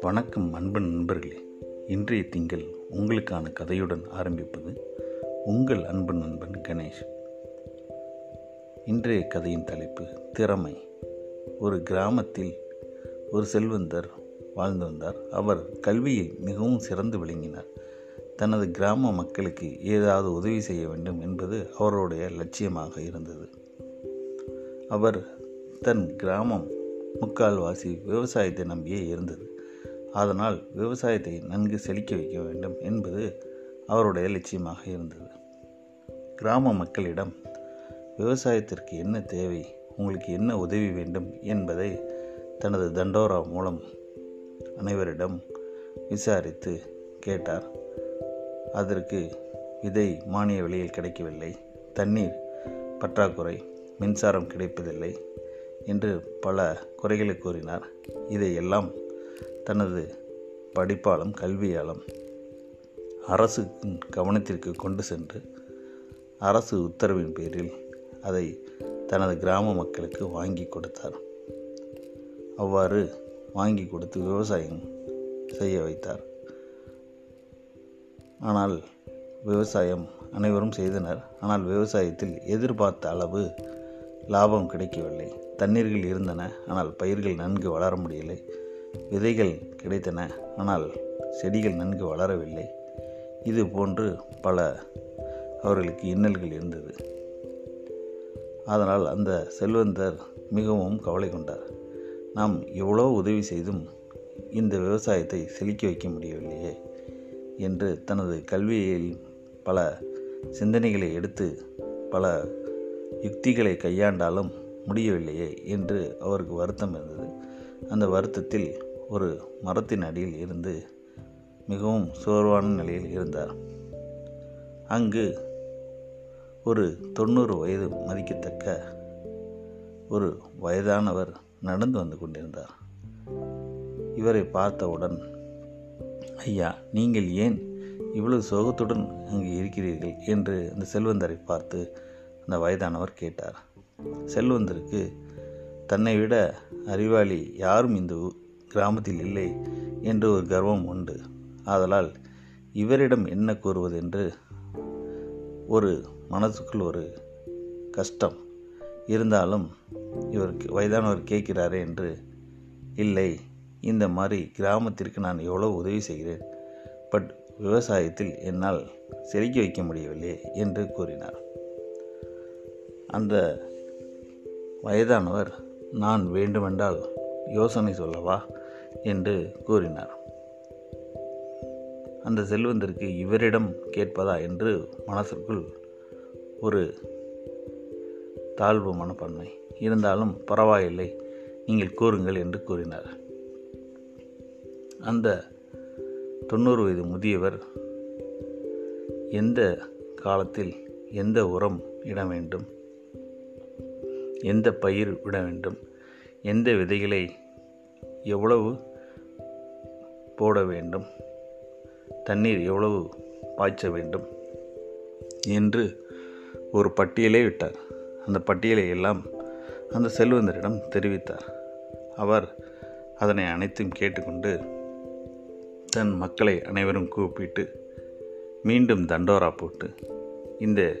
வணக்கம் அன்பு நண்பர்களே. இன்றைய திங்கள் உங்களுக்கான கதையுடன் ஆரம்பிப்பது உங்கள் அன்பு நண்பன் கணேஷ். இன்றைய கதையின் தலைப்பு திறமை. ஒரு கிராமத்தில் ஒரு செல்வந்தர் வாழ்ந்து வந்தார். அவர் கல்வியில் மிகவும் சிறந்து விளங்கினார். தனது கிராம மக்களுக்கு ஏதாவது உதவி செய்ய வேண்டும் என்பது அவருடைய லட்சியமாக இருந்தது. அவர் தன் கிராமம் முக்கால்வாசி விவசாயத்தை நம்பியே இருந்தது. அதனால் விவசாயத்தை நன்கு செழிக்க வைக்க வேண்டும் என்பது அவருடைய லட்சியமாக இருந்தது. கிராம மக்களிடம் விவசாயத்திற்கு என்ன தேவை உங்களுக்கு என்ன உதவி வேண்டும் என்பதை தனது தண்டோரா மூலம் அனைவரிடம் விசாரித்து கேட்டார். அதற்கு விதை மானிய விலையில் கிடைக்கவில்லை தண்ணீர் பற்றாக்குறை மின்சாரம் கிடைப்பதில்லை என்று பல குறைகளை கூறினார். இதையெல்லாம் தனது படிப்பாலும் கல்வியாலும் அரசு கவனத்திற்கு கொண்டு சென்று அரசு உத்தரவின் பேரில் அதை தனது கிராம மக்களுக்கு வாங்கி கொடுத்தார். அவ்வாறு வாங்கி கொடுத்து விவசாயம் செய்ய வைத்தார். ஆனால் விவசாயம் அனைவரும் செய்தனர். ஆனால் விவசாயத்தில் எதிர்பார்த்த அளவு லாபம் கிடைக்கவில்லை. தண்ணீர்கள் இருந்தன ஆனால் பயிர்கள் நன்கு வளர முடியலை. விதைகள் கிடைத்தன ஆனால் செடிகள் நன்கு வளரவில்லை. இது போன்று பல அவர்களுக்கு இன்னல்கள் இருந்தது. அதனால் அந்த செல்வந்தர் மிகவும் கவலை கொண்டார். நாம் எவ்வளோ உதவி செய்தும் இந்த விவசாயத்தை செழிக்க வைக்க முடியவில்லையே என்று தனது கல்வியில் பல சிந்தனைகளை எடுத்து பல யுக்திகளை கையாண்டாலும் முடியவில்லையே என்று அவருக்கு வருத்தம் இருந்தது. அந்த வருத்தத்தில் ஒரு மரத்தின் அடியில் இருந்து மிகவும் சோர்வான நிலையில் இருந்தார். அங்கு ஒரு தொண்ணூறு வயது மதிக்கத்தக்க ஒரு வயதானவர் நடந்து வந்து கொண்டிருந்தார். இவரை பார்த்தவுடன் ஐயா நீங்கள் ஏன் இவ்வளவு சோகத்துடன் அங்கு இருக்கிறீர்கள்? என்று அந்த செல்வந்தரை பார்த்து அந்த வயதானவர் கேட்டார். செல்வந்தருக்கு தன்னை விட அறிவாளி யாரும் இந்த கிராமத்தில் இல்லை என்று ஒரு கர்வம் உண்டு. ஆதலால் இவரிடம் என்ன கூறுவது என்று ஒரு மனசுக்குள் ஒரு கஷ்டம் இருந்தாலும் இவர் வயதானவர் கேட்கிறாரே என்று இல்லை. இந்த மாதிரி கிராமத்திற்கு நான் எவ்வளோ உதவி செய்கிறேன்? பட் விவசாயத்தில் என்னால் செலுக்க வைக்க முடியவில்லை என்று கூறினார். அந்த வயதானவர் நான் வேண்டுமென்றால் யோசனை சொல்லவா? என்று கூறினார். அந்த செல்வந்தருக்கு இவரிடம் கேட்பதா என்று மனசிற்குள் ஒரு தாழ்வு மனப்பான்மை இருந்தாலும் பரவாயில்லை நீங்கள் கூறுங்கள் என்று கூறினார். அந்த தொண்ணூறு வயது முதியவர் எந்த காலத்தில் எந்த உரம் இட வேண்டும்? எந்த பயிர் விட வேண்டும்? எந்த விதைகளை எவ்வளவு போட வேண்டும்? தண்ணீர் எவ்வளவு பாய்ச்ச வேண்டும்? என்று ஒரு பட்டியலே விட்டார். அந்த பட்டியலை எல்லாம் அந்த செல்வந்தரிடம் தெரிவித்தார். அவர் அதனை அனைத்தும் கேட்டுக்கொண்டு தன் மக்களை அனைவரும் கூப்பிட்டு மீண்டும் தண்டோரா போட்டு இந்த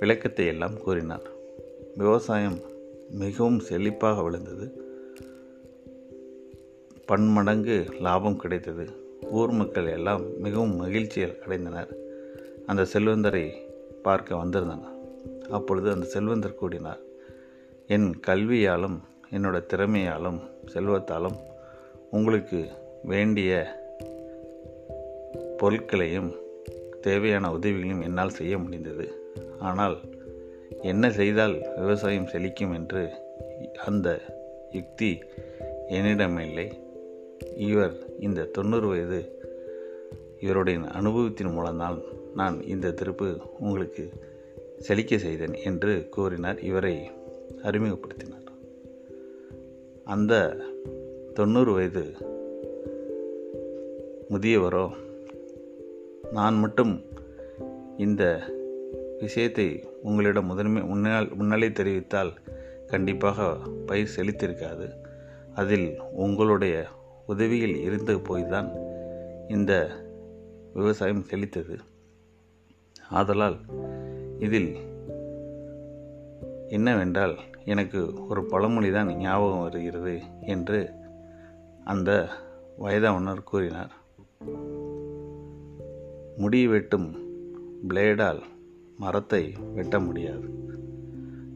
விளக்கத்தை எல்லாம் கூறினார். விவசாயம் மிகவும் செழிப்பாக விழுந்தது. பன்மடங்கு லாபம் கிடைத்தது. ஊர் மக்கள் எல்லாம் மிகவும் மகிழ்ச்சியில் அடைந்தனர். அந்த செல்வந்தரை பார்க்க வந்திருந்தனர். அப்பொழுது அந்த செல்வந்தர் கூடினார் என் கல்வியாலும் என்னோட திறமையாலும் செல்வத்தாலும் உங்களுக்கு வேண்டிய பொருட்களையும் தேவையான உதவிகளையும் என்னால் செய்ய முடிந்தது. ஆனால் என்ன செய்தால் விவசாயம் செழிக்கும் என்று அந்த யுக்தி என்னிடமில்லை. இவர் இந்த தொண்ணூறு வயது இவருடைய அனுபவத்தின் மூலம்தான் நான் இந்த திருப்பு உங்களுக்கு செழிக்க செய்தேன் என்று கூறினார். இவரை அறிமுகப்படுத்தினார். அந்த தொண்ணூறு வயது முதியவரோ நான் மட்டும் இந்த விஷயத்தை உங்களிடம் முதன்மை முன்னால் முன்னாலே தெரிவித்தால் கண்டிப்பாக பயிர் செழித்திருக்காது. அதில் உங்களுடைய உதவியில் இருந்து போய்தான் இந்த விவசாயம் செழித்தது. ஆதலால் இதில் என்னவென்றால் எனக்கு ஒரு பழமொழி தான் ஞாபகம் வருகிறது என்று அந்த வயதானவர் கூறினார். முடி வெட்டும் பிளேடால் மரத்தை வெட்ட முடியாது.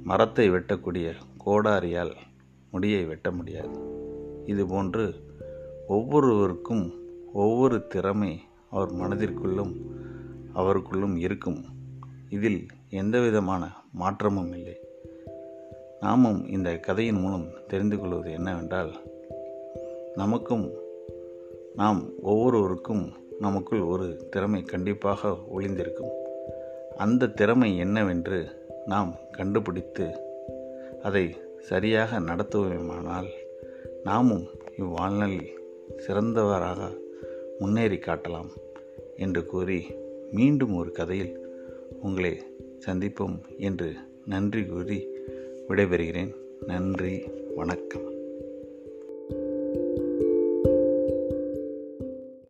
மரத்தை வெட்டக்கூடிய கோடாரியால் முடியை வெட்ட முடியாது. இதுபோன்று ஒவ்வொருவருக்கும் ஒவ்வொரு திறமை அவர் மனதிற்குள்ளும் அவருக்குள்ளும் இருக்கும். இதில் எந்தவிதமான மாற்றமும் இல்லை. நாமும் இந்த கதையின் மூலம் தெரிந்து கொள்வது என்னவென்றால் நமக்கும் நாம் ஒவ்வொருவருக்கும் நமக்குள் ஒரு திறமை கண்டிப்பாக ஒளிந்திருக்கும். அந்த திறமை என்னவென்று நாம் கண்டுபிடித்து அதை சரியாக நடத்துவோமானால் நாமும் இவ்வாழ்நாளில் சிறந்தவராக முன்னேறி காட்டலாம் என்று கூறி மீண்டும் ஒரு கதையில் உங்களை சந்திப்போம் என்று நன்றி கூறி விடைபெறுகிறேன். நன்றி. வணக்கம்.